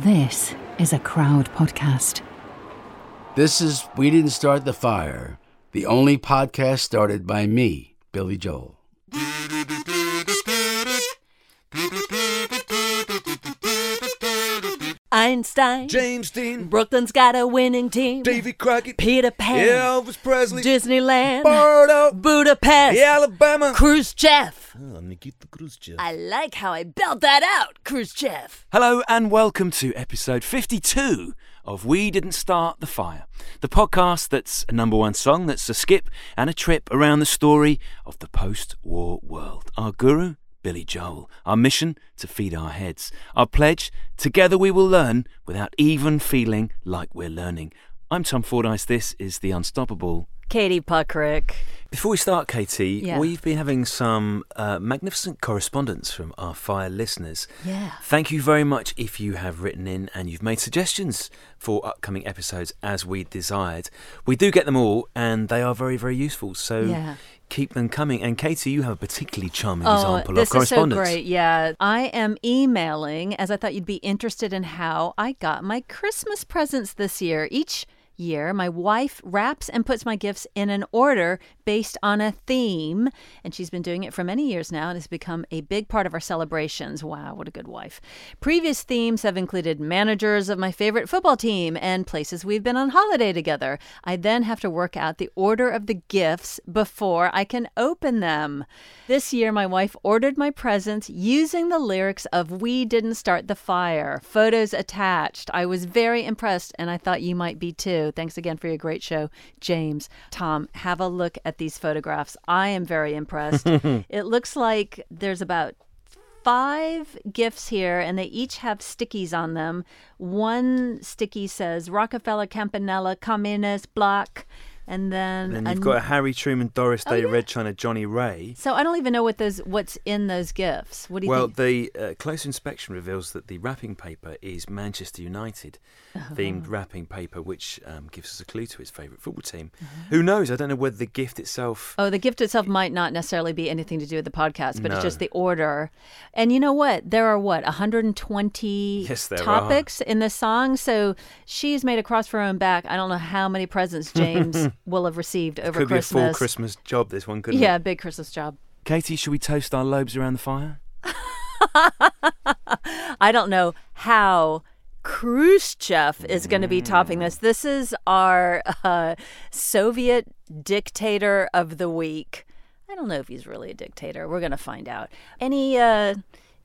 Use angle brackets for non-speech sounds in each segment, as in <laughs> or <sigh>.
This is a crowd podcast. This is We Didn't Start the Fire, the only podcast started by me, Billy Joel. Einstein, James Dean, Brooklyn's got a winning team. Davy Crockett, Peter Pan, Elvis Presley, Disneyland, Bardot, Budapest, Alabama, Khrushchev. Oh, Nikita Khrushchev. I like how I built that out, Khrushchev. Hello and welcome to episode 52 of We Didn't Start the Fire, the podcast that's a number one song that's a skip and a trip around the story of the post war world. Our guru, Billy Joel. Our mission, to feed our heads. Our pledge, together we will learn without even feeling like we're learning. I'm Tom Fordyce. This is The Unstoppable. Katie Puckrick. Before we start, Katie, Yeah. we've been having some uh, magnificent correspondence from our fire listeners. Yeah. Thank you very much if you have written in and you've made suggestions for upcoming episodes as we desired. We do get them all and they are very, very useful. So Yeah. Keep them coming. And Katie, you have a particularly charming Oh, example this of is so correspondence. great. Yeah. I am emailing as I thought you'd be interested in how I got my Christmas presents this year. Each year, my wife wraps and puts my gifts in an order based on a theme. And she's been doing it for many years now and has become a big part of our celebrations. Wow, what a good wife. Previous themes have included managers of my favorite football team and places we've been on holiday together. I then have to work out the order of the gifts before I can open them. This year, my wife ordered my presents using the lyrics of We Didn't Start the Fire, photos attached. I was very impressed, and I thought you might be too. Thanks again for your great show, James. Tom, have a look at these photographs. I am very impressed. <laughs> it looks like there's about five gifts here, and they each have stickies on them. One sticky says Rockefeller, Campanella, Communist Bloc, and then you've an- got a Harry Truman, Doris Oh, Day, yeah. Red China, Johnnie Ray. So I don't even know what those what's in those gifts. What do you Well, think? the uh, close inspection reveals that the wrapping paper is Manchester United Uh-huh. themed wrapping paper, which um, gives us a clue to his favourite football team. Uh-huh. Who knows? I don't know whether the gift itself. Oh, the gift itself might not necessarily be anything to do with the podcast, but it's just the order. And you know what? There are what 120 Yes, there are. topics in the song. So she's made a cross for her own back. I don't know how many presents <laughs> James will have received over could Christmas. Could be a full Christmas job. This one couldn't. yeah, it? big Christmas job. Katie, should we toast our lobes around the fire? <laughs> I don't know how Khrushchev is going to be topping this. This is our uh, Soviet dictator of the week. I don't know if he's really a dictator. We're going to find out. Any uh,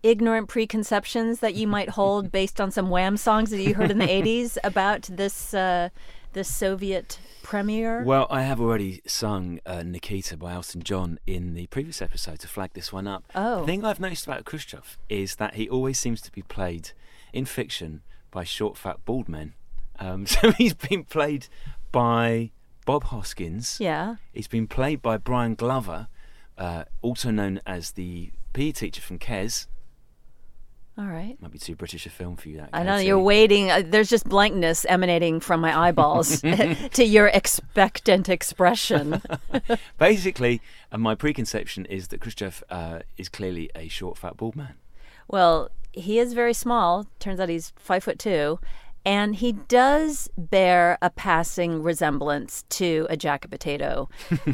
ignorant preconceptions that you might hold <laughs> based on some Wham songs that you heard in the 80s about this uh, this Soviet premier? Well, I have already sung uh, Nikita by Elton John in the previous episode to flag this one up. Oh. The thing I've noticed about Khrushchev is that he always seems to be played in fiction by short, fat, bald men. Um, <laughs> so he's been played by Bob Hoskins. Yeah. He's been played by Brian Glover, uh, also known as the PE teacher from Kes. All right. Might be too British a film for you. That I know you're waiting. Uh, there's just blankness emanating from my eyeballs <laughs> <laughs> to your expectant expression. <laughs> Basically, uh, my preconception is that Khrushchev uh, is clearly a short, fat, bald man. Well, he is very small. Turns out he's five foot two. And he does bear a passing resemblance to a jacket potato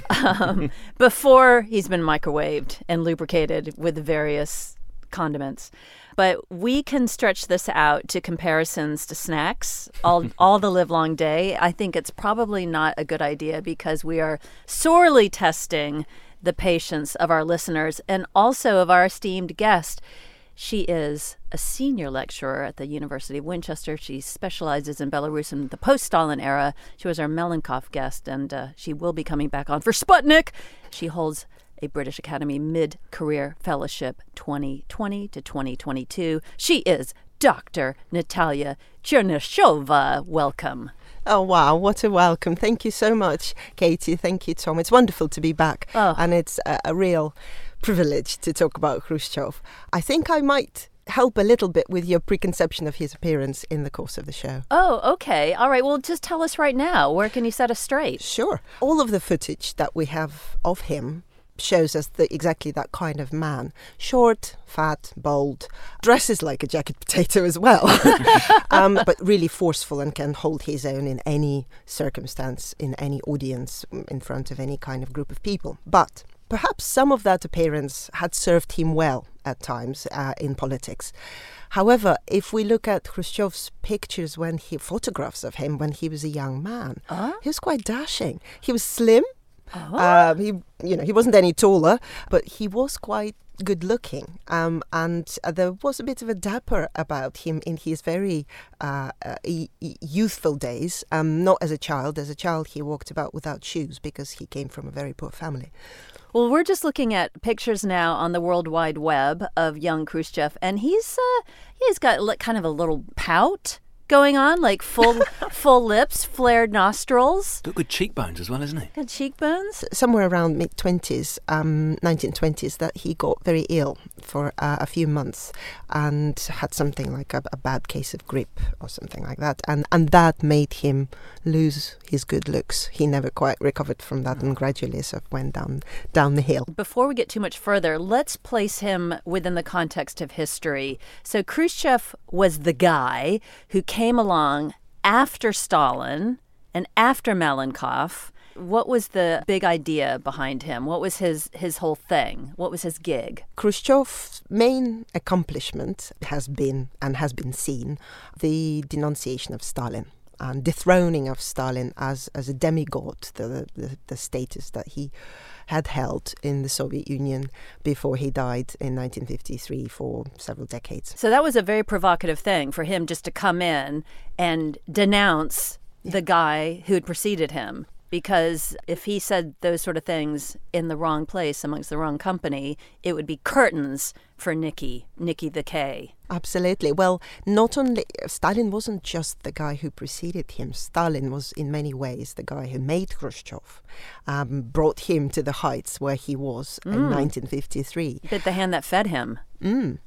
um, before he's been microwaved and lubricated with various condiments. But we can stretch this out to comparisons to snacks all <laughs> all the live long day. I think it's probably not a good idea because we are sorely testing the patience of our listeners and also of our esteemed guest. She is a senior lecturer at the University of Winchester. She specializes in Belarus in the post Stalin era. She was our Malenkov guest, and uh, she will be coming back on for Sputnik. She holds a British Academy Mid Career Fellowship 2020 to 2022. She is Dr. Natalya Chernyshova. Welcome. Oh, wow. What a welcome. Thank you so much, Katie. Thank you, Tom. It's wonderful to be back. Oh. And it's a, a real privilege to talk about Khrushchev. I think I might help a little bit with your preconception of his appearance in the course of the show. Oh, okay. All right. Well, just tell us right now. Where can you set us straight? Sure. All of the footage that we have of him shows us the, exactly that kind of man. Short, fat, bold, dresses like a jacket potato as well, <laughs> um, but really forceful and can hold his own in any circumstance, in any audience, in front of any kind of group of people. But perhaps some of that appearance had served him well at times uh, in politics. However, if we look at Khrushchev's pictures when he photographs of him when he was a young man, he was quite dashing. He was slim. Um, he, you know, he wasn't any taller, but he was quite good looking. Um, and uh, there was a bit of a dapper about him in his very uh, uh, youthful days. Um, not as a child. As a child, he walked about without shoes because he came from a very poor family. Well, we're just looking at pictures now on the World Wide Web of young Khrushchev, and he's uh, he's got kind of a little pout going on, like full <laughs> full lips, flared nostrils, Got good cheekbones as well, isn't he? good cheekbones. somewhere around mid 20s, um, 1920s, that he got very ill for uh, a few months and had something like a, a bad case of grippe or something like that. And, and that made him lose his good looks. He never quite recovered from that and gradually sort of went down, down the hill. Before we get too much further, let's place him within the context of history. So Khrushchev was the guy who came along after Stalin and after Malenkov. What was the big idea behind him? What was his his whole thing? What was his gig? Khrushchev's main accomplishment has been and has been seen the denunciation of Stalin and dethroning of Stalin as, as a demigod, the, the, the status that he had held in the Soviet Union before he died in 1953 for several decades. So that was a very provocative thing for him just to come in and denounce the guy who had preceded him. Because if he said those sort of things in the wrong place amongst the wrong company, it would be curtains for Nikki, Nikki the K. Absolutely. Well, not only Stalin wasn't just the guy who preceded him. Stalin was, in many ways, the guy who made Khrushchev, um, brought him to the heights where he was in 1953. Bit the hand that fed him. Mm.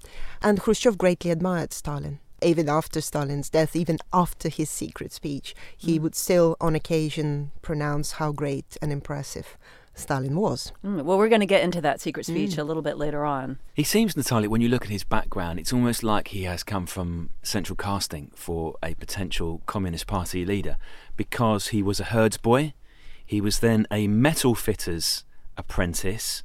And Khrushchev greatly admired Stalin. Even after Stalin's death, even after his secret speech, he would still, on occasion, pronounce how great and impressive Stalin was. Mm, well, we're going to get into that secret speech a little bit later on. He seems, Natalya, when you look at his background, it's almost like he has come from central casting for a potential Communist Party leader because he was a herds boy. He was then a metal fitter's apprentice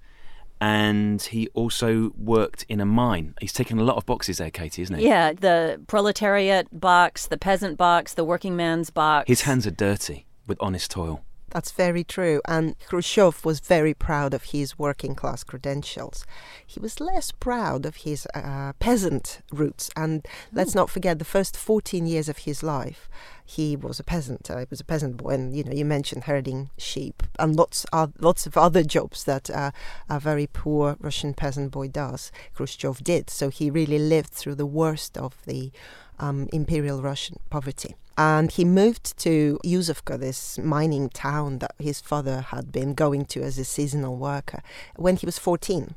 and he also worked in a mine. He's taken a lot of boxes there, Katie, isn't he? Yeah, the proletariat box, the peasant box, the working man's box. His hands are dirty with honest toil. That's very true. And Khrushchev was very proud of his working class credentials. He was less proud of his uh, peasant roots. And let's not forget the first 14 years of his life, he was a peasant. Uh, he was a peasant boy. And, you know, you mentioned herding sheep and lots, uh, lots of other jobs that uh, a very poor Russian peasant boy does. Khrushchev did. So he really lived through the worst of the um, imperial Russian poverty. And he moved to Yuzovka, this mining town that his father had been going to as a seasonal worker, when he was 14.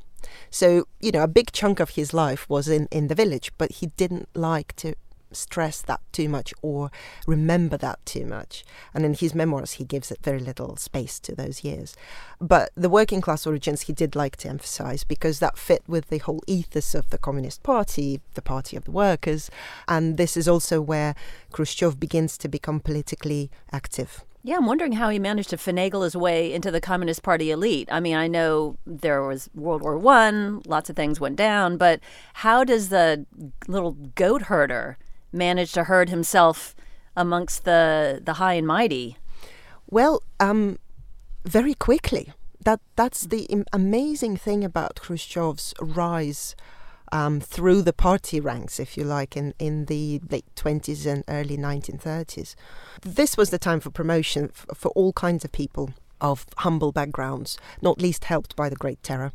So, you know, a big chunk of his life was in, in the village, but he didn't like to stress that too much or remember that too much. And in his memoirs, he gives it very little space to those years. But the working class origins he did like to emphasize because that fit with the whole ethos of the Communist Party, the Party of the Workers. And this is also where Khrushchev begins to become politically active Yeah, I'm wondering how he managed to finagle his way into the Communist Party elite. I mean, I know there was World War One, lots of things went down, but how does the little goat herder manage to herd himself amongst the the high and mighty? Well, um, very quickly. That that's the amazing thing about Khrushchev's rise um, through the party ranks, if you like, in, in the late 20s and early 1930s. This was the time for promotion for all kinds of people of humble backgrounds, not least helped by the Great Terror,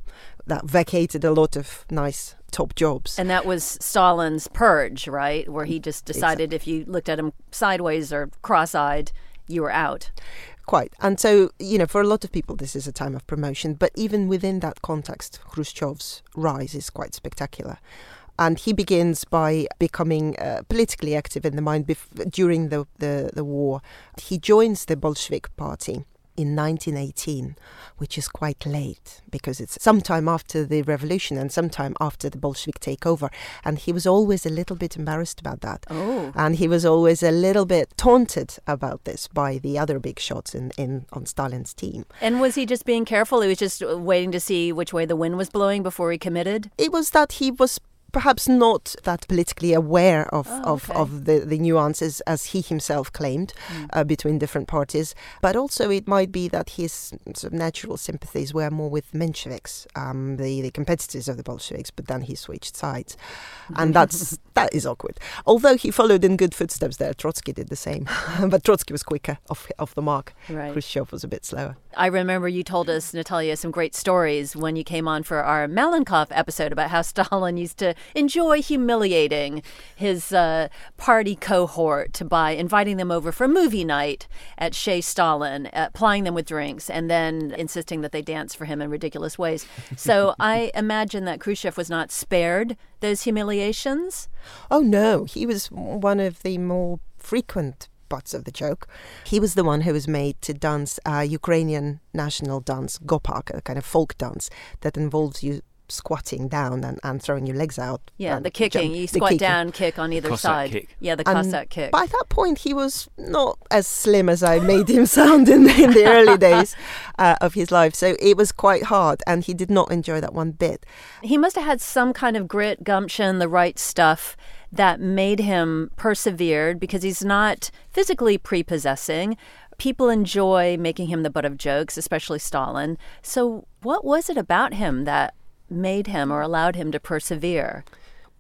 that vacated a lot of nice top jobs. And that was Stalin's purge, right? Where he just decided if you looked at him sideways or cross eyed, you were out. Quite. And so, you know, for a lot of people, this is a time of promotion. But even within that context, Khrushchev's rise is quite spectacular. And he begins by becoming uh, politically active in the mind bef- during the, the, the war. He joins the Bolshevik Party in 1918, which is quite late because it's sometime after the revolution and sometime after the Bolshevik takeover. And he was always a little bit embarrassed about that. Oh. And he was always a little bit taunted about this by the other big shots in, in on Stalin's team. And was he just being careful? He was just waiting to see which way the wind was blowing before he committed? It was that he was perhaps not that politically aware of, Oh, of, okay. of the, the nuances as he himself claimed Mm. uh, between different parties. But also it might be that his sort of natural sympathies were more with Mensheviks, um, the, the competitors of the Bolsheviks, but then he switched sides. And that's <laughs> that is awkward. Although he followed in good footsteps there, Trotsky did the same. <laughs> but Trotsky was quicker off, off the mark. Right. Khrushchev was a bit slower. I remember you told us, Natalya, some great stories when you came on for our Malenkov episode about how <laughs> Stalin used to enjoy humiliating his uh, party cohort by inviting them over for a movie night at Chez Stalin, uh, plying them with drinks, and then insisting that they dance for him in ridiculous ways. So <laughs> I imagine that Khrushchev was not spared those humiliations. Oh no, he was one of the more frequent butts of the joke. He was the one who was made to dance a Ukrainian national dance, gopak, a kind of folk dance that involves you squatting down and, and throwing your legs out. Yeah, the kicking. jump- you squat kicking. down, kick on either Cossack side. kick. Yeah, the And Cossack kick. By that point, he was not as slim as I made him <laughs> sound in, in the early <laughs> days uh, of his life. So it was quite hard, and he did not enjoy that one bit. He must have had some kind of grit, gumption, the right stuff that made him persevered because he's not physically prepossessing. People enjoy making him the butt of jokes, especially Stalin. So, what was it about him that made him or allowed him to persevere?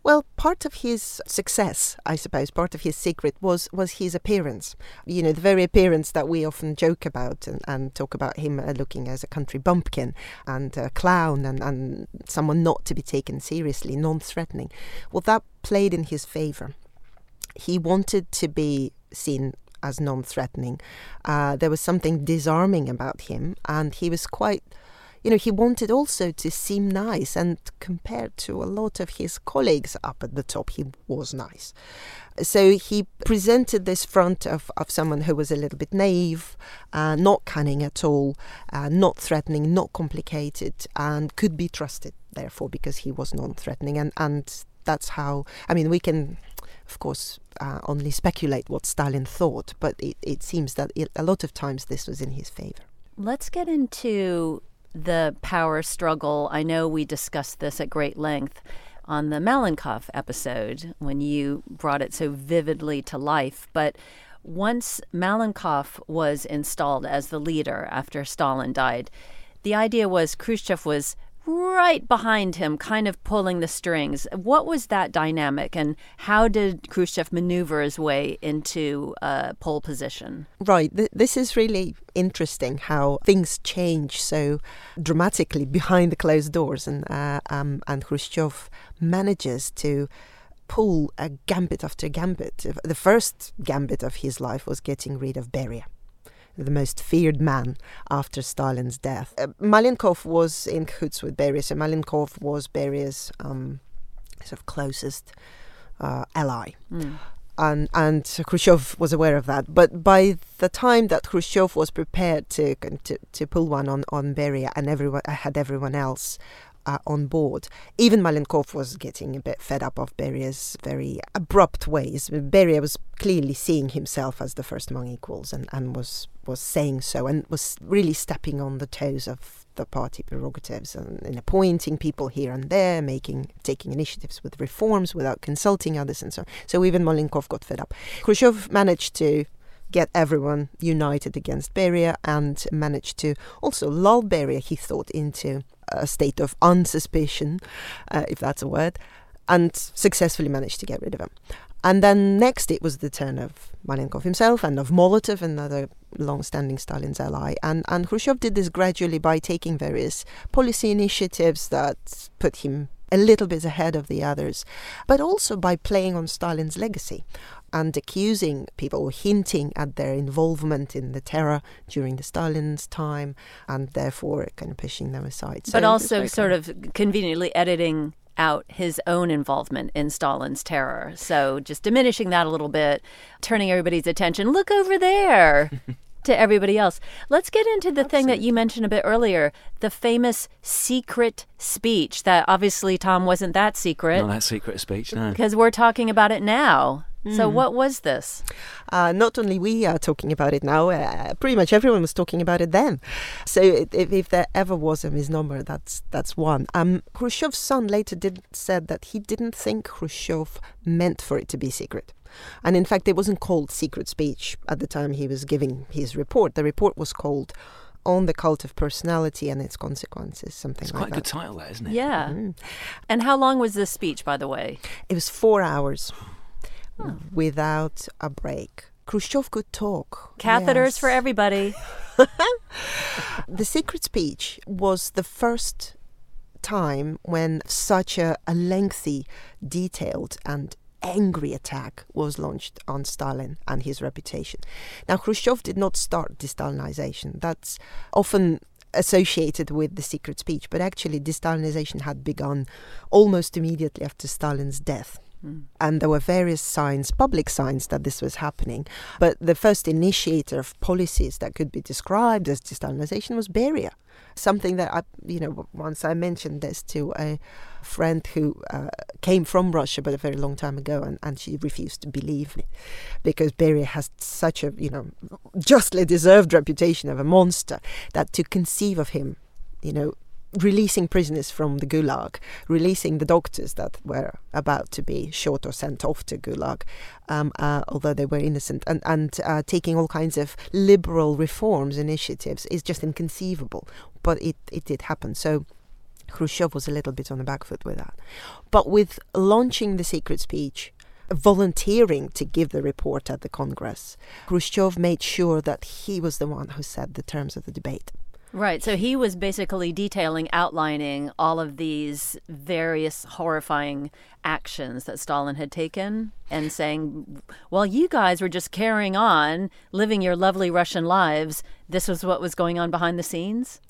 Well, part of his success, I suppose, part of his secret was was his appearance. You know, the very appearance that we often joke about and, and talk about him uh, looking as a country bumpkin and a clown and, and someone not to be taken seriously, non-threatening. Well, that played in his favor. He wanted to be seen as non-threatening. Uh, there was something disarming about him, and he was quite you know, he wanted also to seem nice, and compared to a lot of his colleagues up at the top, he was nice. So he presented this front of, of someone who was a little bit naive, uh, not cunning at all, uh, not threatening, not complicated, and could be trusted, therefore, because he was non threatening. And, and that's how, I mean, we can, of course, uh, only speculate what Stalin thought, but it, it seems that it, a lot of times this was in his favor. Let's get into the power struggle. I know we discussed this at great length on the Malenkov episode when you brought it so vividly to life. But once Malenkov was installed as the leader after Stalin died, the idea was Khrushchev was right behind him, kind of pulling the strings. What was that dynamic, and how did Khrushchev maneuver his way into uh, pole position? Right. Th- this is really interesting how things change so dramatically behind the closed doors, and uh, um, and Khrushchev manages to pull a gambit after gambit. The first gambit of his life was getting rid of Beria. The most feared man after Stalin's death. Uh, Malenkov was in cahoots with Beria, so Malenkov was Beria's um, sort of closest uh, ally and and Khrushchev was aware of that. But by the time that Khrushchev was prepared to to, to pull one on on Beria and everyone had everyone else uh, on board. Even Malenkov was getting a bit fed up of Beria's very abrupt ways. Beria was clearly seeing himself as the first among equals and, and was, was saying so and was really stepping on the toes of the party prerogatives and, and appointing people here and there, making taking initiatives with reforms without consulting others and so on. So even Malenkov got fed up. Khrushchev managed to get everyone united against Beria and managed to also lull Beria, he thought, into a state of unsuspicion, uh, if that's a word, and successfully managed to get rid of him. And then next it was the turn of Malenkov himself and of Molotov, another long-standing Stalin's ally. And, and Khrushchev did this gradually by taking various policy initiatives that put him a little bit ahead of the others, but also by playing on Stalin's legacy and accusing people or hinting at their involvement in the terror during the Stalin's time and therefore kind of pushing them aside. but also sort of conveniently editing out his own involvement in Stalin's terror. So just diminishing that a little bit, turning everybody's attention, look over there. <laughs> to everybody else. Let's get into the Absolutely. thing that you mentioned a bit earlier the famous secret speech that obviously, Tom, wasn't that secret. Not that secret speech, no. Because we're talking about it now. So, hmm. what was this? Uh, not only we are talking about it now, uh, pretty much everyone was talking about it then. So, if, if there ever was a misnomer, that's that's one. Um, Khrushchev's son later did said that he didn't think Khrushchev meant for it to be secret. And in fact, it wasn't called secret speech at the time he was giving his report. The report was called on the cult of personality and its consequences, something it's like quite that. a good title, that, isn't it? Yeah. Mm. And how long was this speech, by the way? It was four hours without a break. Khrushchev could talk. Catheters yes. for everybody. <laughs> <laughs> the secret speech was the first time when such a, a lengthy, detailed, and angry attack was launched on Stalin and his reputation. Now, Khrushchev did not start de-Stalinization. That's often associated with the secret speech, but actually, de-Stalinization had begun almost immediately after Stalin's death. Mm. And there were various signs, public signs, that this was happening. But the first initiator of policies that could be described as de-Stalinization was Beria. Something that I, you know, once I mentioned this to a friend who uh, came from Russia, but a very long time ago, and, and she refused to believe me because Beria has such a, you know, justly deserved reputation of a monster that to conceive of him you know, releasing prisoners from the gulag, releasing the doctors that were about to be shot or sent off to gulag, um, uh, although they were innocent, and, and uh, taking all kinds of liberal reforms initiatives is just inconceivable. But it, it did happen. So Khrushchev was a little bit on the back foot with that. But with launching the secret speech, volunteering to give the report at the Congress, Khrushchev made sure that he was the one who set the terms of the debate. Right. So he was basically detailing, outlining all of these various horrifying actions that Stalin had taken and saying, well, you guys were just carrying on, living your lovely Russian lives. This was what was going on behind the scenes?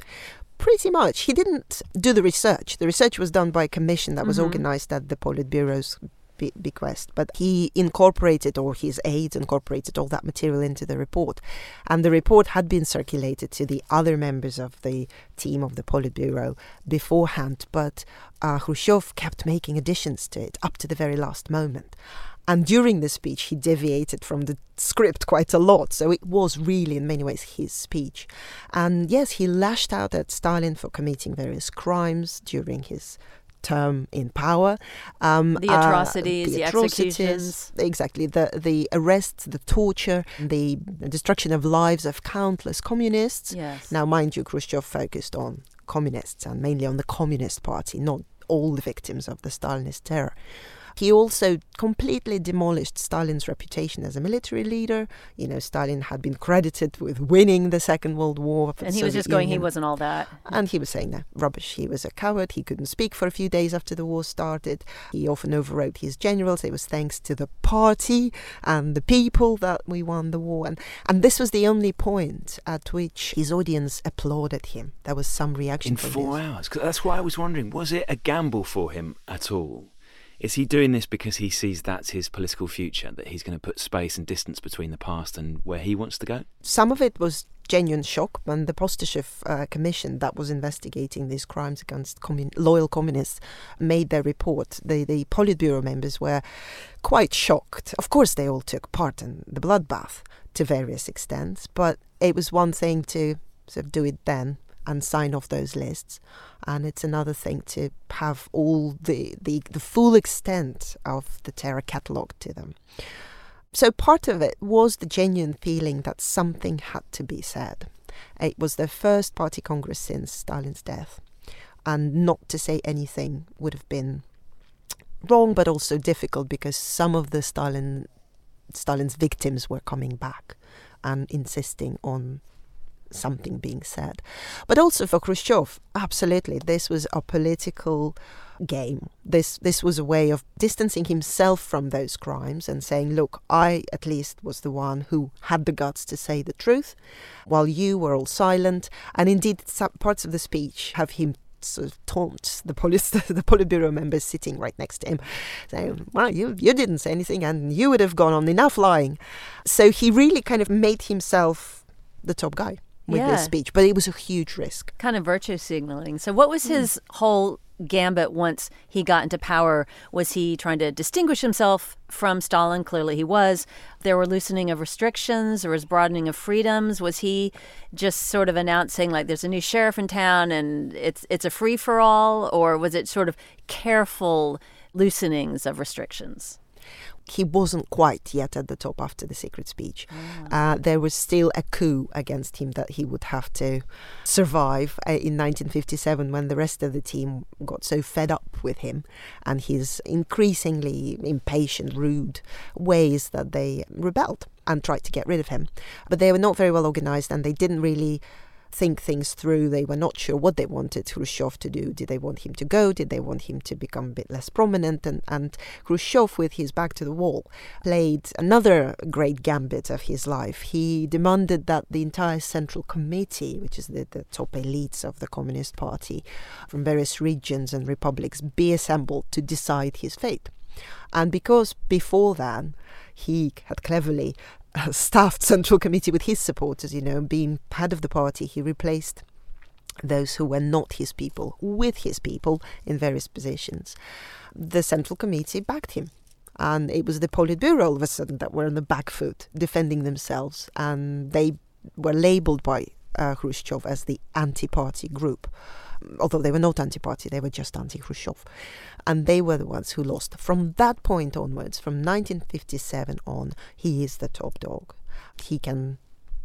Pretty much. He didn't do the research. The research was done by a commission that was mm-hmm. organized at the Politburo's be- bequest, but he incorporated, or his aides incorporated all that material into the report. And the report had been circulated to the other members of the team of the Politburo beforehand, but uh, Khrushchev kept making additions to it up to the very last moment. And during the speech, he deviated from the script quite a lot. So it was really, in many ways, his speech. And yes, he lashed out at Stalin for committing various crimes during his term in power. Um, the atrocities, uh, the, the atrocities, executions. Exactly. The, the arrests, the torture, the destruction of lives of countless communists. Yes. Now, mind you, Khrushchev focused on communists and mainly on the Communist Party, not all the victims of the Stalinist terror. He also completely demolished Stalin's reputation as a military leader. You know, Stalin had been credited with winning the Second World War. And he was just going, he wasn't all that. And he was saying that rubbish. He was a coward. He couldn't speak for a few days after the war started. He often overrode his generals. It was thanks to the party and the people that we won the war. And, and this was the only point at which his audience applauded him. There was some reaction. In four this. hours? Cause that's why I was wondering was it a gamble for him at all? Is he doing this because he sees that's his political future, that he's going to put space and distance between the past and where he wants to go? Some of it was genuine shock when the Postyshev uh, Commission that was investigating these crimes against commun- loyal communists made their report. The, the Politburo members were quite shocked. Of course, they all took part in the bloodbath to various extents, but it was one thing to sort of do it then and sign off those lists, and it's another thing to have all the, the, the full extent of the terror catalogued to them. So part of it was the genuine feeling that something had to be said. It was the first party congress since Stalin's death, and not to say anything would have been wrong, but also difficult because some of the Stalin Stalin's victims were coming back and insisting on something being said. But also for Khrushchev, absolutely, this was a political game. This this was a way of distancing himself from those crimes and saying, look, I at least was the one who had the guts to say the truth, while you were all silent. And indeed, some parts of the speech have him sort of taunt the police, <laughs> the Politburo members sitting right next to him, saying, "Well, you you didn't say anything, and you would have gone on enough lying." So he really kind of made himself the top guy with Yeah. this speech, but it was a huge risk. kind of virtue signaling. So, what was hmm. his whole gambit once he got into power? Was he trying to distinguish himself from Stalin? Clearly, he was. There were loosening of restrictions, there was broadening of freedoms. Was he just sort of announcing like there's a new sheriff in town and it's it's a free for all, or was it sort of careful loosenings of restrictions? He wasn't quite yet at the top after the secret speech. Uh, there was still a coup against him that he would have to survive uh, in 1957 when the rest of the team got so fed up with him and his increasingly impatient, rude ways that they rebelled and tried to get rid of him. But they were not very well organized and they didn't really think things through. They were not sure what they wanted Khrushchev to do. Did they want him to go? Did they want him to become a bit less prominent? And, and Khrushchev, with his back to the wall, played another great gambit of his life. He demanded that the entire Central Committee, which is the, the top elites of the Communist Party from various regions and republics, be assembled to decide his fate. And because before then he had cleverly staffed Central Committee with his supporters, you know, being head of the party, he replaced those who were not his people with his people in various positions. The Central Committee backed him. And it was the Politburo all of a sudden that were on the back foot, defending themselves. And they were labeled by uh, Khrushchev as the anti party group. Although they were not anti party, they were just anti Khrushchev. And they were the ones who lost. From that point onwards, from 1957 on, he is the top dog. He can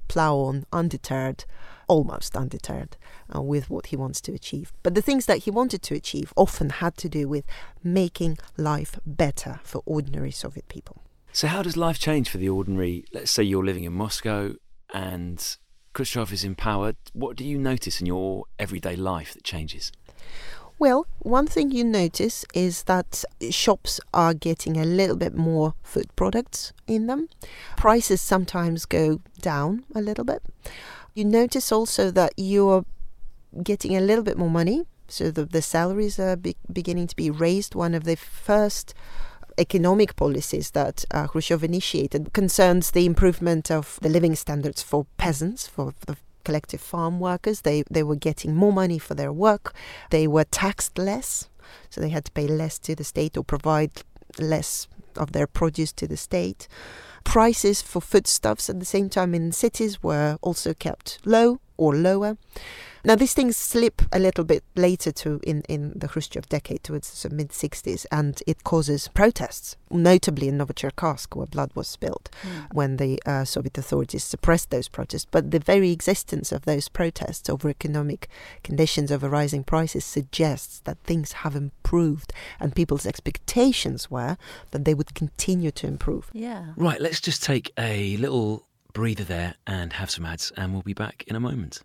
plow on undeterred, almost undeterred, uh, with what he wants to achieve. But the things that he wanted to achieve often had to do with making life better for ordinary Soviet people. So, how does life change for the ordinary? Let's say you're living in Moscow and Khrushchev is in power. What do you notice in your everyday life that changes? Well, one thing you notice is that shops are getting a little bit more food products in them. Prices sometimes go down a little bit. You notice also that you're getting a little bit more money, so the, the salaries are be- beginning to be raised. One of the first economic policies that uh, Khrushchev initiated concerns the improvement of the living standards for peasants, for the collective farm workers. They they were getting more money for their work. They were taxed less, so they had to pay less to the state or provide less of their produce to the state. Prices for foodstuffs at the same time in cities were also kept low or lower. Now these things slip a little bit later to in, in the Khrushchev decade towards the mid 60s and it causes protests, notably in Novocherkassk where blood was spilled when the uh, Soviet authorities suppressed those protests. But the very existence of those protests over economic conditions, over rising prices, suggests that things have improved and people's expectations were that they would continue to improve. Yeah. Right, let's just take a little breather there and have some ads, and we'll be back in a moment.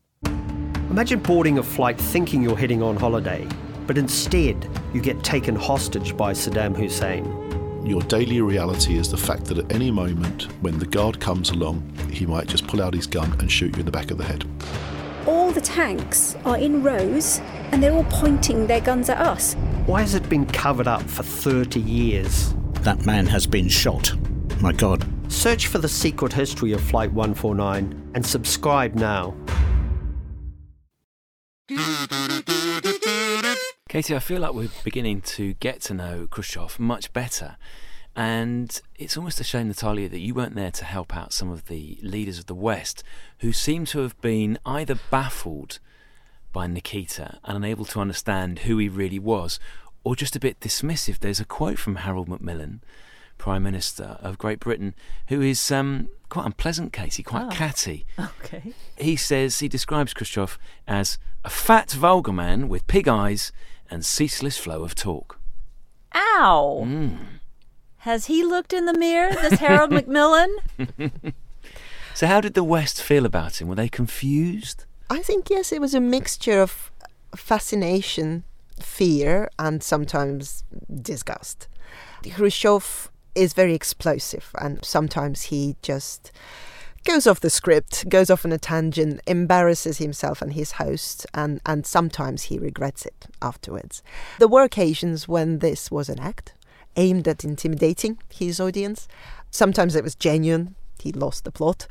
Imagine boarding a flight thinking you're heading on holiday, but instead you get taken hostage by Saddam Hussein. Your daily reality is the fact that at any moment, when the guard comes along, he might just pull out his gun and shoot you in the back of the head. All the tanks are in rows and they're all pointing their guns at us. Why has it been covered up for 30 years? That man has been shot. My God, Search for the secret history of Flight 149 and subscribe now. Katie, I feel like we're beginning to get to know Khrushchev much better. And it's almost a shame, Natalya, that you weren't there to help out some of the leaders of the West who seem to have been either baffled by Nikita and unable to understand who he really was, or just a bit dismissive. There's a quote from Harold Macmillan, Prime Minister of Great Britain, who is um, quite unpleasant, Katie, quite Oh. catty. Okay. He says he describes Khrushchev as a fat, vulgar man with pig eyes and ceaseless flow of talk. Ow! Mm. Has he looked in the mirror, this Harold <laughs> Macmillan? <laughs> So, how did the West feel about him? Were they confused? I think yes, it was a mixture of fascination, fear, and sometimes disgust. Khrushchev is very explosive, and sometimes he just goes off the script, goes off on a tangent, embarrasses himself and his host, and, and sometimes he regrets it afterwards. There were occasions when this was an act aimed at intimidating his audience. Sometimes it was genuine. He lost the plot.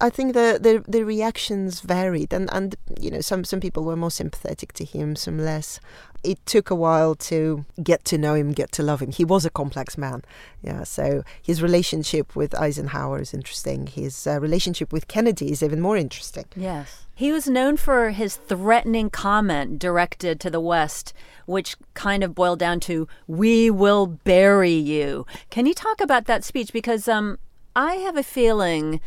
I think the, the the reactions varied, and, and you know some some people were more sympathetic to him, some less. It took a while to get to know him, get to love him. He was a complex man, yeah. So his relationship with Eisenhower is interesting. His uh, relationship with Kennedy is even more interesting. Yes. He was known for his threatening comment directed to the West, which kind of boiled down to, We will bury you. Can you talk about that speech? Because um, I have a feeling.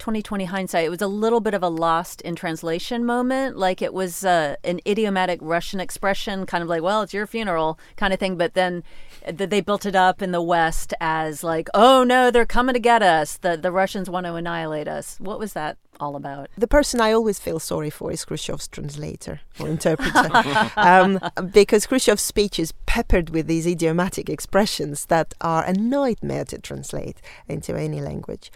2020 hindsight, it was a little bit of a lost in translation moment. Like it was uh, an idiomatic Russian expression, kind of like, well, it's your funeral kind of thing. But then th- they built it up in the West as like, oh no, they're coming to get us. The, the Russians want to annihilate us. What was that all about? The person I always feel sorry for is Khrushchev's translator or interpreter, <laughs> um, because Khrushchev's speech is peppered with these idiomatic expressions that are a nightmare to translate into any language.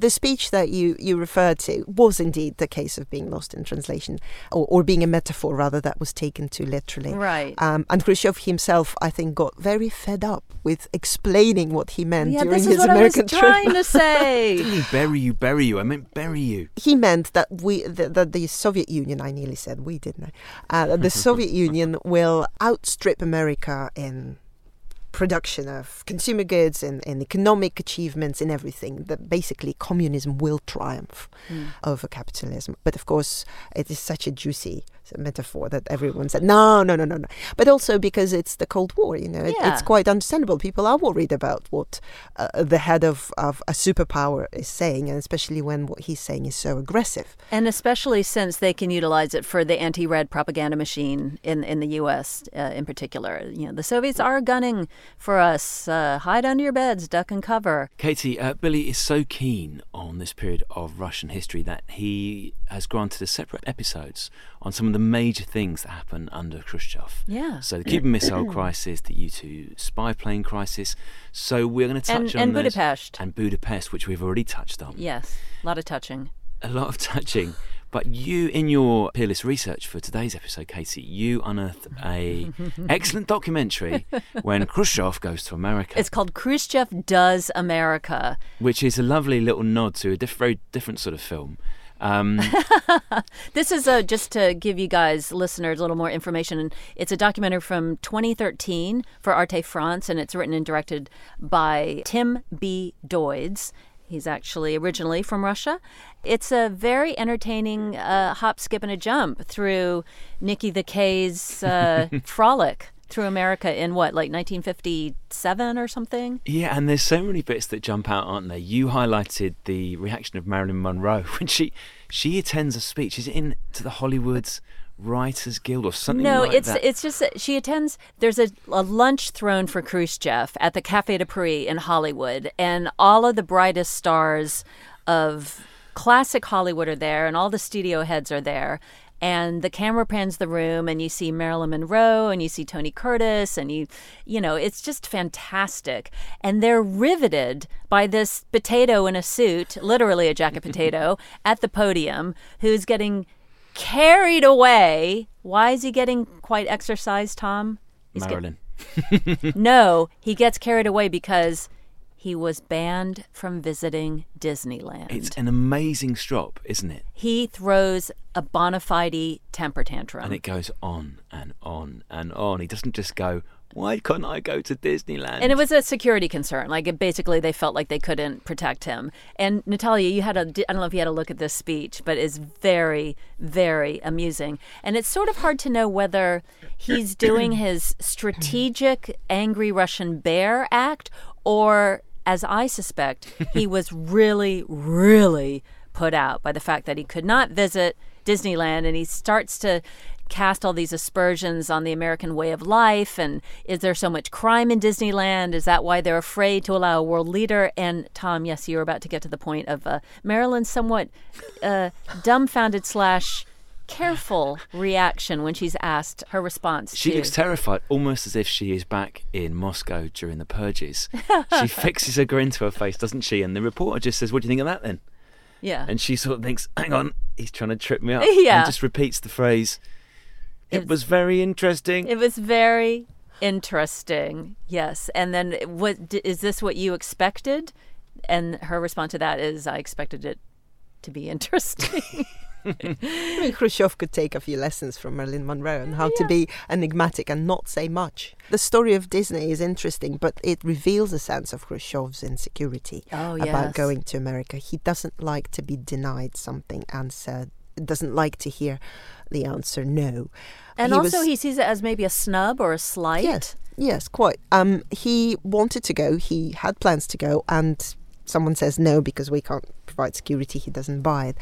The speech that you, you referred to was indeed the case of being lost in translation, or, or being a metaphor rather that was taken too literally. Right. Um, and Khrushchev himself, I think, got very fed up with explaining what he meant Yeah, during this is his what American I was trip. trying to say. <laughs> Didn't he bury you, bury you? I meant bury you. he meant that we that the, the Soviet Union I nearly said we didn't I uh, that the <laughs> Soviet Union will outstrip America in production of consumer goods and, and economic achievements and everything that basically communism will triumph Hmm. over capitalism but of course it is such a juicy metaphor that everyone said no no no no no but also because it's the cold war you know it, Yeah. it's quite understandable people are worried about what uh, the head of, of a superpower is saying and especially when what he's saying is so aggressive And especially since they can utilize it for the anti-red propaganda machine in in the U.S. Uh, in particular. You know, the Soviets are gunning for us. Uh, hide under your beds, duck and cover. Katie, uh, Billy is so keen on this period of Russian history that he has granted us separate episodes on some of the major things that happened under Khrushchev. Yeah. So the Cuban Missile <clears throat> Crisis, the U-2 spy plane crisis. So we're going to touch And- on and those- Budapest. and Budapest, which we've already touched on. Yes, a lot of touching. a lot of touching. But you, in your peerless research for today's episode, Katie, you unearthed a <laughs> excellent documentary when Khrushchev goes to America, It's called Khrushchev Does America. which is a lovely little nod to a diff- very different sort of film. Um, <laughs> This is a, just to give you guys, listeners, a little more information. It's a documentary from 2013 for Arte France, and it's written and directed by Tim B. Doids. He's actually originally from Russia. It's a very entertaining uh, hop, skip, and a jump through Nikki the K's uh, <laughs> frolic through America in what, like 1957 or something? yeah, and there's so many bits that jump out, aren't there? You highlighted the reaction of Marilyn Monroe <laughs> when she she attends a speech. Is it in to the Hollywood Writers Guild or something No, like it's that? it's just she attends. There's a, a lunch thrown for Khrushchev at the Cafe de Paris in Hollywood, and all of the brightest stars of classic Hollywood are there, and all the studio heads are there. And the camera pans the room, and you see Marilyn Monroe, and you see Tony Curtis, and you, you know, it's just fantastic. And they're riveted by this potato in a suit, literally a jacket potato, <laughs> at the podium, who's getting carried away. Why is he getting quite exercised, Tom? He's get- <laughs> <laughs> no, he gets carried away because he was banned from visiting Disneyland. It's an amazing strop, isn't it? he throws a bona fide temper tantrum. And it goes on and on and on. He doesn't just go, why couldn't I go to Disneyland? And it was a security concern. Like, it basically, they felt like they couldn't protect him. And Natalya, you had a, I don't know if you had a look at this speech, but it's very, very amusing. And it's sort of hard to know whether he's doing <clears throat> his strategic angry Russian bear act or, as I suspect, he <laughs> was really, really put out by the fact that he could not visit Disneyland and he starts to cast all these aspersions on the American way of life and is there so much crime in Disneyland? Is that why they're afraid to allow a world leader? And Tom, yes, you were about to get to the point of uh, Marilyn's somewhat uh, dumbfounded slash careful reaction when she's asked her response. She to, looks terrified, almost as if she is back in Moscow during the purges. <laughs> she fixes a grin to her face, doesn't she? And the reporter just says, What do you think of that then? Yeah. And she sort of thinks, Hang on, he's trying to trip me up. <laughs> Yeah. And just repeats the phrase, It It's- was very interesting. It was very interesting. Yes. And then what is this what you expected? And her response to that is I expected it to be <laughs> interesting. I mean, Khrushchev could take a few lessons from Marilyn Monroe on how to be enigmatic and not say much. The story of Disney is interesting, but it reveals a sense of Khrushchev's insecurity Oh, about going to America. He doesn't like to be denied something and said, doesn't like to hear the answer no. and He also was- he sees it as maybe a snub or a slight. Yes, yes, quite. Um, he wanted to go. He had plans to go, and someone says no because we can't provide security. He doesn't buy it.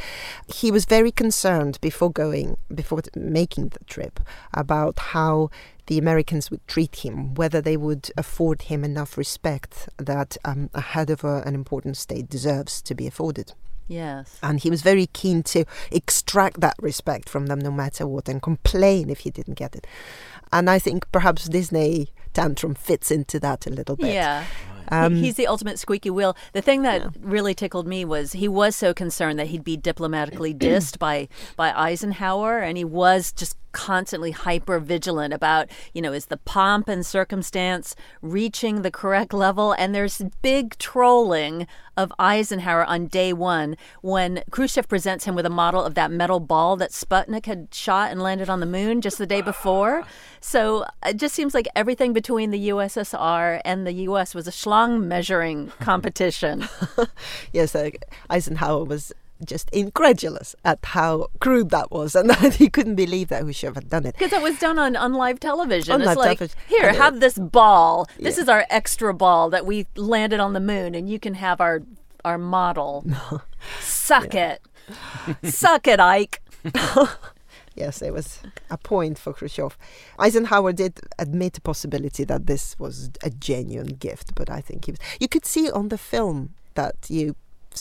He was very concerned before going, before t- making the trip, about how the Americans would treat him, whether they would afford him enough respect that um, a head of a, an important state deserves to be afforded. Yes. And he was very keen to extract that respect from them no matter what and complain if he didn't get it. And I think perhaps Disney tantrum fits into that a little bit. Yeah. Um, He's the ultimate squeaky wheel. The thing that really tickled me was he was so concerned that he'd be diplomatically <clears throat> dissed by by Eisenhower, and he was just constantly hyper vigilant about, you know, is the pomp and circumstance reaching the correct level? And there's big trolling of Eisenhower on day one when Khrushchev presents him with a model of that metal ball that Sputnik had shot and landed on the moon just the day before. So it just seems like everything between the USSR and the US was a schlong measuring competition. <laughs> yes, uh, Eisenhower was just incredulous at how crude that was, and <laughs> that he couldn't believe that Khrushchev had done it. Because it was done on, on live television. On it's live like, television. here, And it- have this ball. This Yeah. is our extra ball that we landed on the moon, and you can have our our model. <laughs> Suck it. Suck it, Ike. Yes, it was a point for Khrushchev. Eisenhower did admit the possibility that this was a genuine gift, but I think he was. You could see on the film that you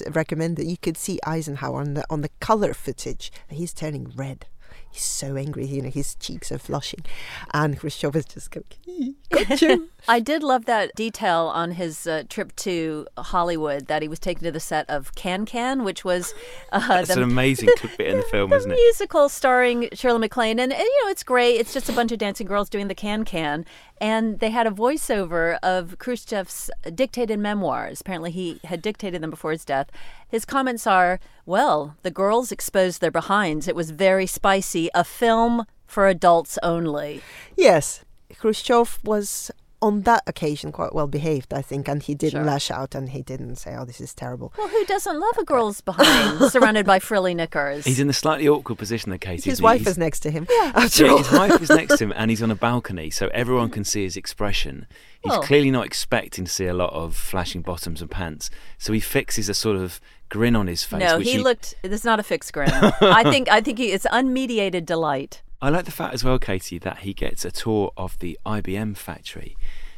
recommended, you could see Eisenhower on the on the color footage. He's turning red. He's so angry. You know, his cheeks are flushing, and Khrushchev is just going. I did love that detail on his uh, trip to Hollywood that he was taken to the set of Can Can, which was uh, That's the, an amazing bit in the film, the isn't it? musical starring Shirley MacLaine, and, and you know it's great. It's just a bunch of dancing girls doing the can can, and they had a voiceover of Khrushchev's dictated memoirs. Apparently, he had dictated them before his death. His comments are, "Well, the girls exposed their behinds. It was very spicy. A film for adults only." Yes, Khrushchev was on that occasion quite well behaved, I think, and he didn't Sure. lash out and he didn't say, "Oh, this is terrible." Well, who doesn't love a girl's behind <laughs> surrounded by frilly knickers? He's in a slightly awkward position, though, Katie. His wife He's- is next to him. <laughs> After Yeah, all. his wife is next to <laughs> him, and he's on a balcony, so everyone can see his expression. He's Well- clearly not expecting to see a lot of flashing bottoms and pants, so he fixes a sort of grin on his face. no, which he looked. This is not a fixed grin. I think. I think he, it's unmediated delight. I like the fact as well, Katie, that he gets a tour of the IBM factory,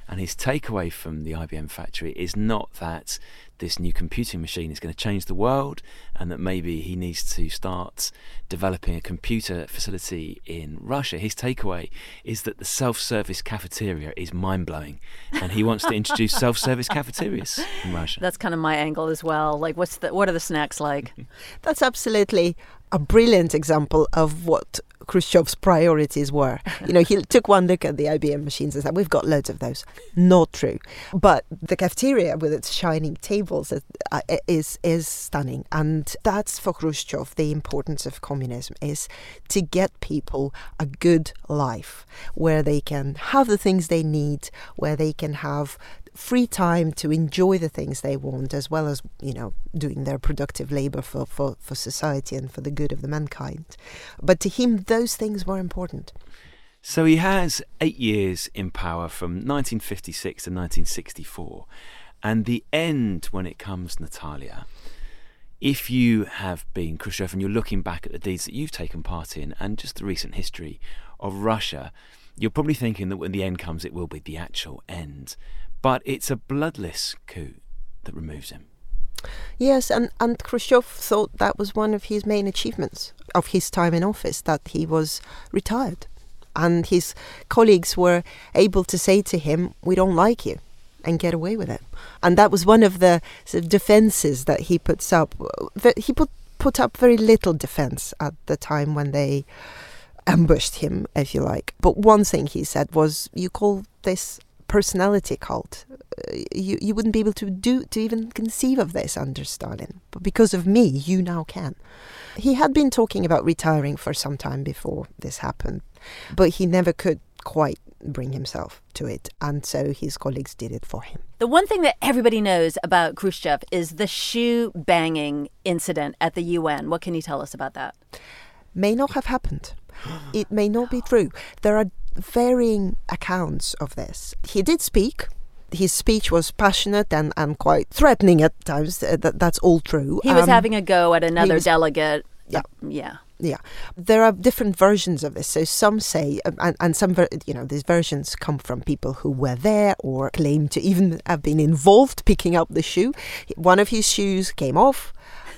and his takeaway from the IBM factory is not that this new computing machine is going to change the world, and that maybe he needs to start developing a computer facility in Russia. His takeaway is that the self-service cafeteria is mind-blowing, and he wants to introduce <laughs> self-service cafeterias in Russia. That's kind of my angle as well. Like, what's the what are the snacks like? That's absolutely a brilliant example of what Khrushchev's priorities were. You know, he <laughs> took one look at the IBM machines and said, "We've got loads of those." Not true, but the cafeteria with its shining tables is uh, is, is stunning, and that's for Khrushchev the importance of communism is to get people a good life where they can have the things they need, where they can have free time to enjoy the things they want as well as you know doing their productive labor for, for, for society and for the good of the mankind. But to him those things were important. So he has eight years in power from 1956 to 1964 and the end when it comes Natalya if you have been khrushchev and you're looking back at the deeds that you've taken part in and just the recent history of russia you're probably thinking that when the end comes it will be the actual end but it's a bloodless coup that removes him. Yes, and, and Khrushchev thought that was one of his main achievements of his time in office, that he was retired. And his colleagues were able to say to him, We don't like you, and get away with it. And that was one of the sort of defenses that he puts up. He put, put up very little defense at the time when they ambushed him, if you like. But one thing he said was, You call this personality cult. Uh, you you wouldn't be able to do to even conceive of this under Stalin, but because of me, you now can. He had been talking about retiring for some time before this happened, but he never could quite bring himself to it, and so his colleagues did it for him. The one thing that everybody knows about Khrushchev is the shoe banging incident at the UN. What can you tell us about that? May not have happened. It may not be true. There are varying accounts of this. He did speak. His speech was passionate and, and quite threatening at times. That, that's all true. He was um, having a go at another was, delegate. Yeah. yeah. Yeah, there are different versions of this. So some say, um, and, and some, you know, these versions come from people who were there or claim to even have been involved picking up the shoe. One of his shoes came off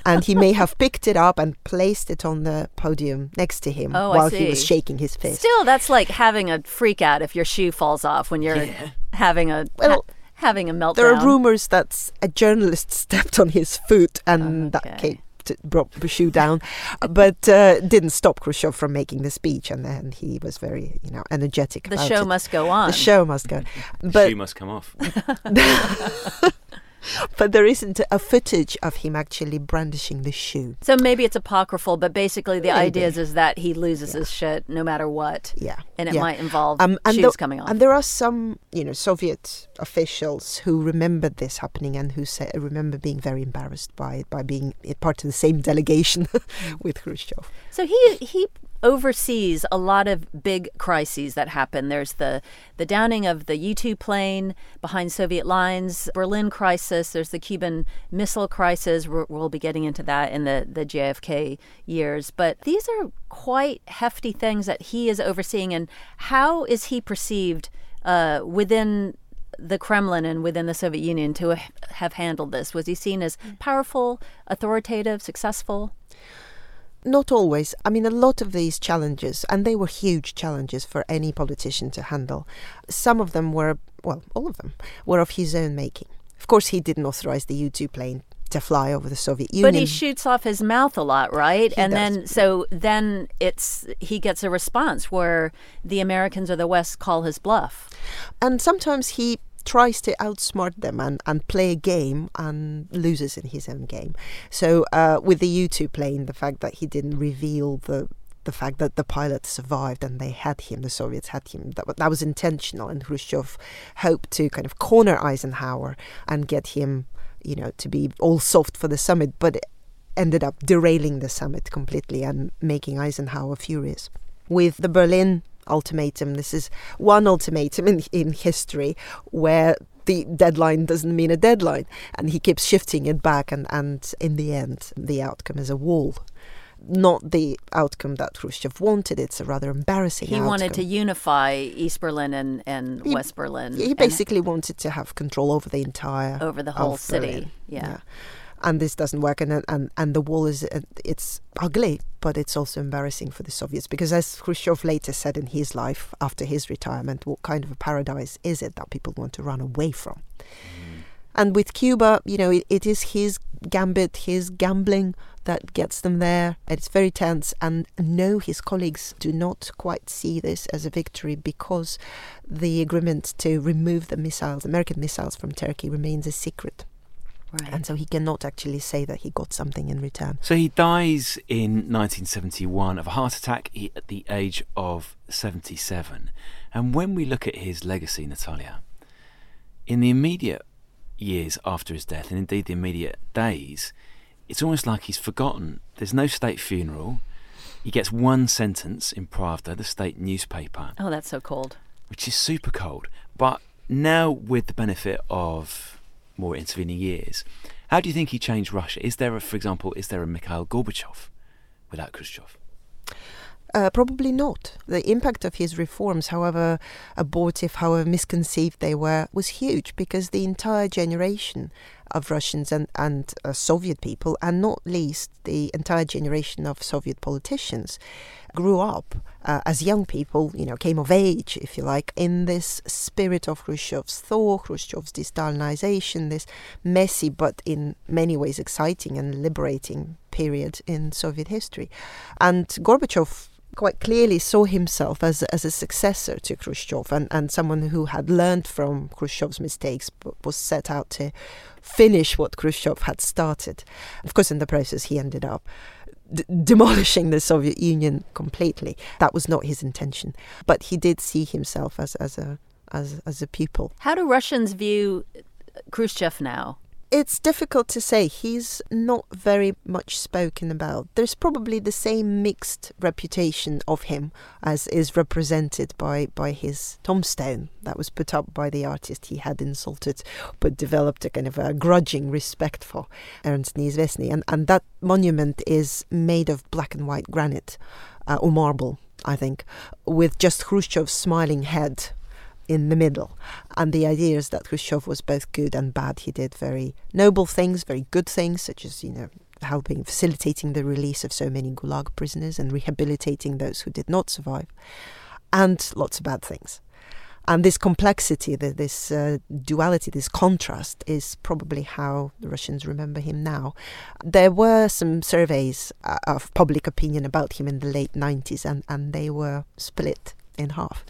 and he may have picked it up and placed it on the podium next to him oh, while he was shaking his fist. Still, that's like having a freak out if your shoe falls off when you're yeah. having a well, ha- having a meltdown. There are rumors that a journalist <laughs> stepped on his foot and okay. that came brought the shoe down, but uh, didn't stop Khrushchev from making the speech, and then he was very, you know, energetic. The show it. must go on. The show must go. But the shoe must come off. <laughs> <laughs> but there isn't a footage of him actually brandishing the shoe. So maybe it's apocryphal, but basically the maybe. idea is, is that he loses yeah. his shit no matter what. Yeah. And it yeah. might involve um, shoes the, coming off. And there are some, you know, Soviet officials who remembered this happening and who say, remember being very embarrassed by it, by being part of the same delegation <laughs> with Khrushchev. So he he oversees a lot of big crises that happen. There's the the downing of the U-2 plane behind Soviet lines, Berlin crisis. There's the Cuban Missile Crisis. We're, we'll be getting into that in the the JFK years. But these are quite hefty things that he is overseeing. And how is he perceived uh, within the Kremlin and within the Soviet Union to have handled this? Was he seen as powerful, authoritative, successful? Not always. I mean, a lot of these challenges, and they were huge challenges for any politician to handle, some of them were, well, all of them, were of his own making. Of course, he didn't authorize the U 2 plane to fly over the Soviet Union. But he shoots off his mouth a lot, right? He and does. then so then it's he gets a response where the Americans or the West call his bluff. And sometimes he tries to outsmart them and, and play a game and loses in his own game. So uh, with the U-2 plane, the fact that he didn't reveal the the fact that the pilot survived and they had him, the Soviets had him, that, that was intentional. And Khrushchev hoped to kind of corner Eisenhower and get him, you know, to be all soft for the summit, but ended up derailing the summit completely and making Eisenhower furious. With the Berlin ultimatum. This is one ultimatum in, in history where the deadline doesn't mean a deadline. And he keeps shifting it back, and, and in the end, the outcome is a wall. Not the outcome that Khrushchev wanted. It's a rather embarrassing. He outcome. wanted to unify East Berlin and, and he, West Berlin. He basically wanted to have control over the entire over the whole city. Yeah. yeah and this doesn't work and and and the wall is uh, it's ugly but it's also embarrassing for the soviets because as khrushchev later said in his life after his retirement what kind of a paradise is it that people want to run away from mm. And with Cuba, you know, it, it is his gambit, his gambling that gets them there. It's very tense. And no, his colleagues do not quite see this as a victory because the agreement to remove the missiles, American missiles from Turkey, remains a secret. Right. And so he cannot actually say that he got something in return. So he dies in 1971 of a heart attack at the age of 77. And when we look at his legacy, Natalya, in the immediate years after his death, and indeed the immediate days, it's almost like he's forgotten. There's no state funeral. He gets one sentence in Pravda, the state newspaper, Oh, that's so cold. which is super cold. But now, with the benefit of more intervening years, how do you think he changed Russia? Is there, a, for example, is there a Mikhail Gorbachev without Khrushchev? Uh, probably not. The impact of his reforms, however abortive, however misconceived they were, was huge because the entire generation of Russians and, and uh, Soviet people, and not least the entire generation of Soviet politicians, grew up uh, as young people, you know, came of age, if you like, in this spirit of Khrushchev's thought, Khrushchev's de-Stalinization, this messy but in many ways exciting and liberating period in Soviet history. And Gorbachev quite clearly saw himself as, as a successor to Khrushchev and, and someone who had learned from Khrushchev's mistakes but was set out to finish what Khrushchev had started. Of course, in the process, he ended up d- demolishing the Soviet Union completely. That was not his intention, but he did see himself as, as a as, as a pupil. How do Russians view Khrushchev now? It's difficult to say. He's not very much spoken about. There's probably the same mixed reputation of him as is represented by, by his tombstone that was put up by the artist he had insulted, but developed a kind of a grudging respect for, Ernst Neizvestny. And, and that monument is made of black and white granite uh, or marble, I think, with just Khrushchev's smiling head in the middle. And the idea is that Khrushchev was both good and bad. He did very noble things, very good things, such as, you know, helping, facilitating the release of so many Gulag prisoners and rehabilitating those who did not survive, and lots of bad things. And this complexity, the, this uh, duality, this contrast is probably how the Russians remember him now. There were some surveys uh, of public opinion about him in the late 90s, and, and they were split in half.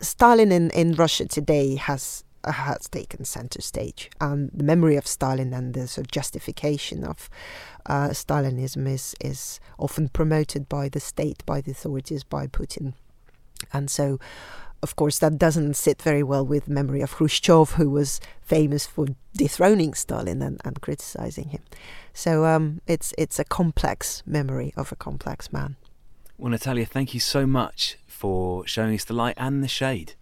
Stalin in, in Russia today has has taken center stage. Um, the memory of Stalin and the sort of justification of uh, Stalinism is is often promoted by the state, by the authorities, by Putin, and so. Of course, that doesn't sit very well with memory of Khrushchev, who was famous for dethroning Stalin and, and criticizing him. So um, it's it's a complex memory of a complex man. Well, Natalya, thank you so much for showing us the light and the shade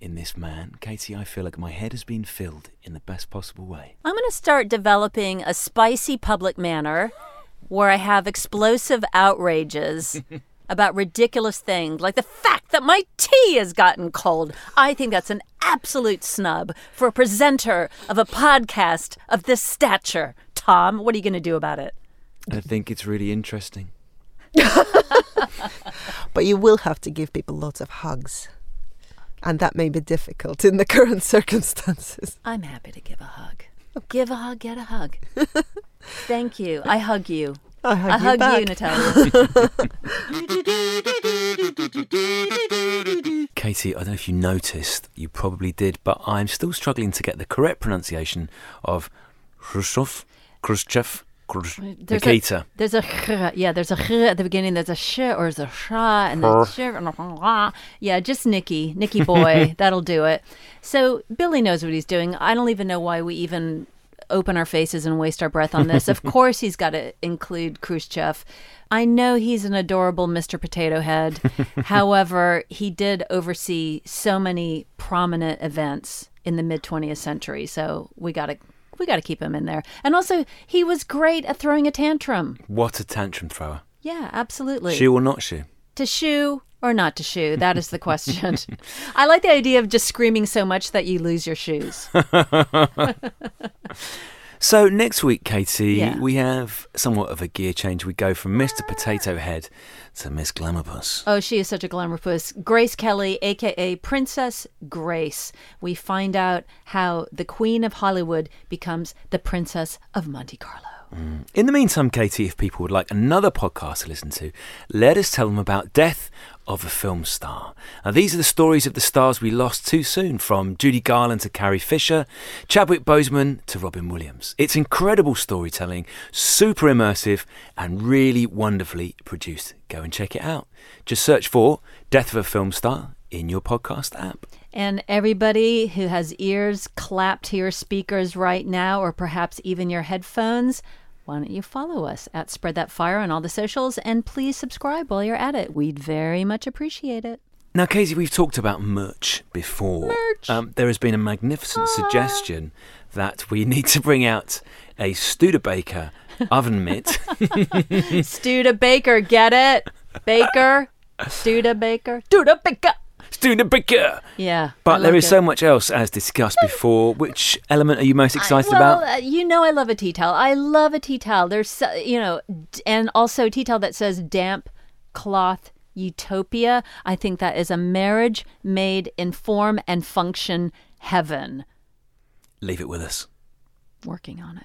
in this man. Katie, I feel like my head has been filled in the best possible way. I'm going to start developing a spicy public manner where I have explosive outrages <laughs> about ridiculous things, like the fact that my tea has gotten cold. I think that's an absolute snub for a presenter of a podcast of this stature. Tom, what are you going to do about it? I think it's really interesting. <laughs> But you will have to give people lots of hugs. And that may be difficult in the current <laughs> circumstances. I'm happy to give a hug. Give a hug, get a hug. Thank you. I hug you. I hug I you hug back. you, Natalya. <laughs> Katie, I don't know if you noticed, you probably did, but I'm still struggling to get the correct pronunciation of Khrushchev, Khrushchev, Khrush- There's Nikita. A, there's a ch, yeah, there's a ch at the beginning. There's a sh or there's a sh and the sh and a. Yeah, just Nicky, Nicky boy. <laughs> That'll do it. So Billy knows what he's doing. I don't even know why we even open our faces and waste our breath on this. <laughs> of course, he's got to include Khrushchev. I know he's an adorable Mr. Potato Head. <laughs> However, he did oversee so many prominent events in the mid 20th century. So we got to we got to keep him in there. And also, he was great at throwing a tantrum. What a tantrum thrower. Yeah, absolutely. Shoe or not shoe? To shoe or not to shoe? That is the question. <laughs> I like the idea of just screaming so much that you lose your shoes. <laughs> So next week, Katie, Yeah. we have somewhat of a gear change. We go from Mr. Potato Head to Miss Glamourpuss. Oh, she is such a glamour puss. Grace Kelly, aka Princess Grace. We find out how the Queen of Hollywood becomes the Princess of Monte Carlo. Mm. In the meantime, Katie, if people would like another podcast to listen to, let us tell them about Death of a Film Star. Now, these are the stories of the stars we lost too soon, from Judy Garland to Carrie Fisher, Chadwick Boseman to Robin Williams. It's incredible storytelling, super immersive, and really wonderfully produced. Go and check it out. Just search for Death of a Film Star in your podcast app. And everybody who has ears clapped to your speakers right now, or perhaps even your headphones, why don't you follow us at Spread That Fire on all the socials and please subscribe while you're at it. We'd very much appreciate it. Now, Casey, we've talked about merch before. Merch. Um, there has been a magnificent suggestion that we need to bring out a Studebaker oven mitt. <laughs> Studebaker, get it? Baker? <laughs> Studebaker? Studebaker! Studebaker! Yeah. I But there like is it. so much else as discussed before. Which element are you most excited I, well, about? uh, you know, I love a tea towel. I love a tea towel. There's, so, you know, d- and also a tea towel that says damp cloth utopia. I think that is a marriage made in form and function heaven. Leave it with us. Working on it.